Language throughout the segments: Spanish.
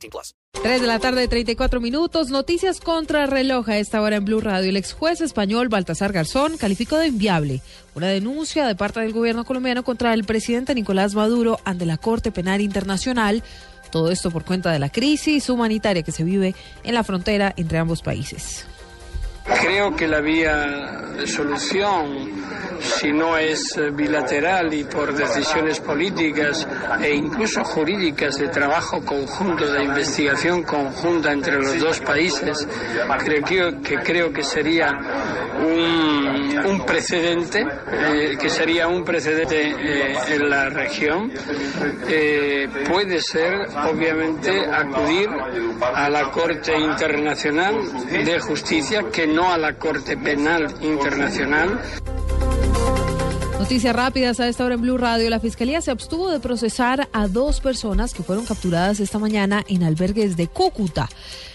18 plus. 3 de la tarde, 34 minutos. Noticias contra reloj a esta hora en Blue Radio. El ex juez español Baltasar Garzón calificó de inviable una denuncia de parte del gobierno colombiano contra el presidente Nicolás Maduro ante la Corte Penal Internacional. Todo esto por cuenta de la crisis humanitaria que se vive en la frontera entre ambos países. Creo que la vía de solución, si no es bilateral y por decisiones políticas e incluso jurídicas de trabajo conjunto, de investigación conjunta entre los dos países, creo que, creo que sería un, precedente, eh, que sería un precedente eh, en la región. Eh, puede ser, obviamente, acudir a la Corte Internacional de Justicia, que no a la Corte Penal Internacional. Noticias rápidas a esta hora en Blue Radio. La Fiscalía se abstuvo de procesar a dos personas que fueron capturadas esta mañana en albergues de Cúcuta.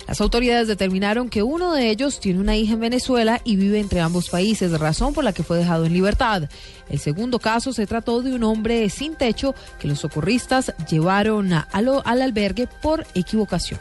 Las autoridades determinaron que uno de ellos tiene una hija en Venezuela y vive entre ambos países, razón por la que fue dejado en libertad. El segundo caso se trató de un hombre sin techo que los socorristas llevaron a, al albergue por equivocación.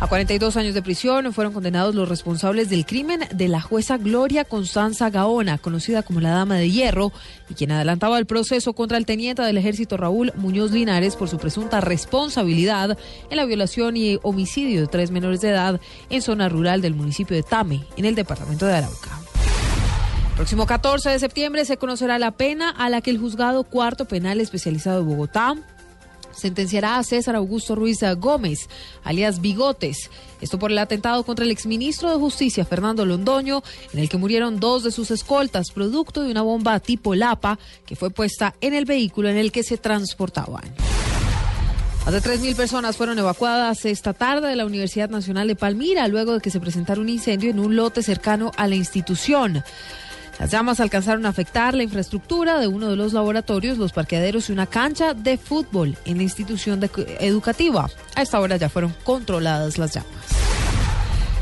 A 42 años de prisión fueron condenados los responsables del crimen de la jueza Gloria Constanza Gaona, conocida como la Dama de Hierro, y quien adelantaba el proceso contra el teniente del ejército Raúl Muñoz Linares por su presunta responsabilidad en la violación y homicidio de tres menores de edad en zona rural del municipio de Tame, en el departamento de Arauca. Próximo 14 de septiembre se conocerá la pena a la que el juzgado cuarto penal especializado de Bogotá sentenciará a César Augusto Ruiz Gómez, alias Bigotes. Esto por el atentado contra el exministro de Justicia, Fernando Londoño, en el que murieron dos de sus escoltas, producto de una bomba tipo Lapa que fue puesta en el vehículo en el que se transportaban. Más de 3.000 personas fueron evacuadas esta tarde de la Universidad Nacional de Palmira luego de que se presentara un incendio en un lote cercano a la institución. Las llamas alcanzaron a afectar la infraestructura de uno de los laboratorios, los parqueaderos y una cancha de fútbol en la institución educativa. A esta hora ya fueron controladas las llamas.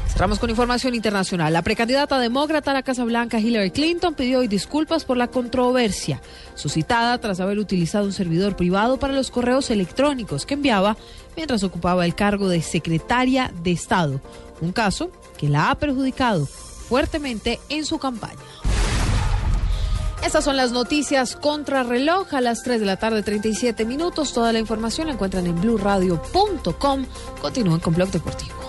Cerramos con información internacional. La precandidata demócrata a la Casa Blanca, Hillary Clinton, pidió hoy disculpas por la controversia suscitada tras haber utilizado un servidor privado para los correos electrónicos que enviaba mientras ocupaba el cargo de secretaria de Estado. Un caso que la ha perjudicado fuertemente en su campaña. Estas son las noticias contra reloj a las 3 de la tarde, 37 minutos. Toda la información la encuentran en blurradio.com. Continúen con Blog Deportivo.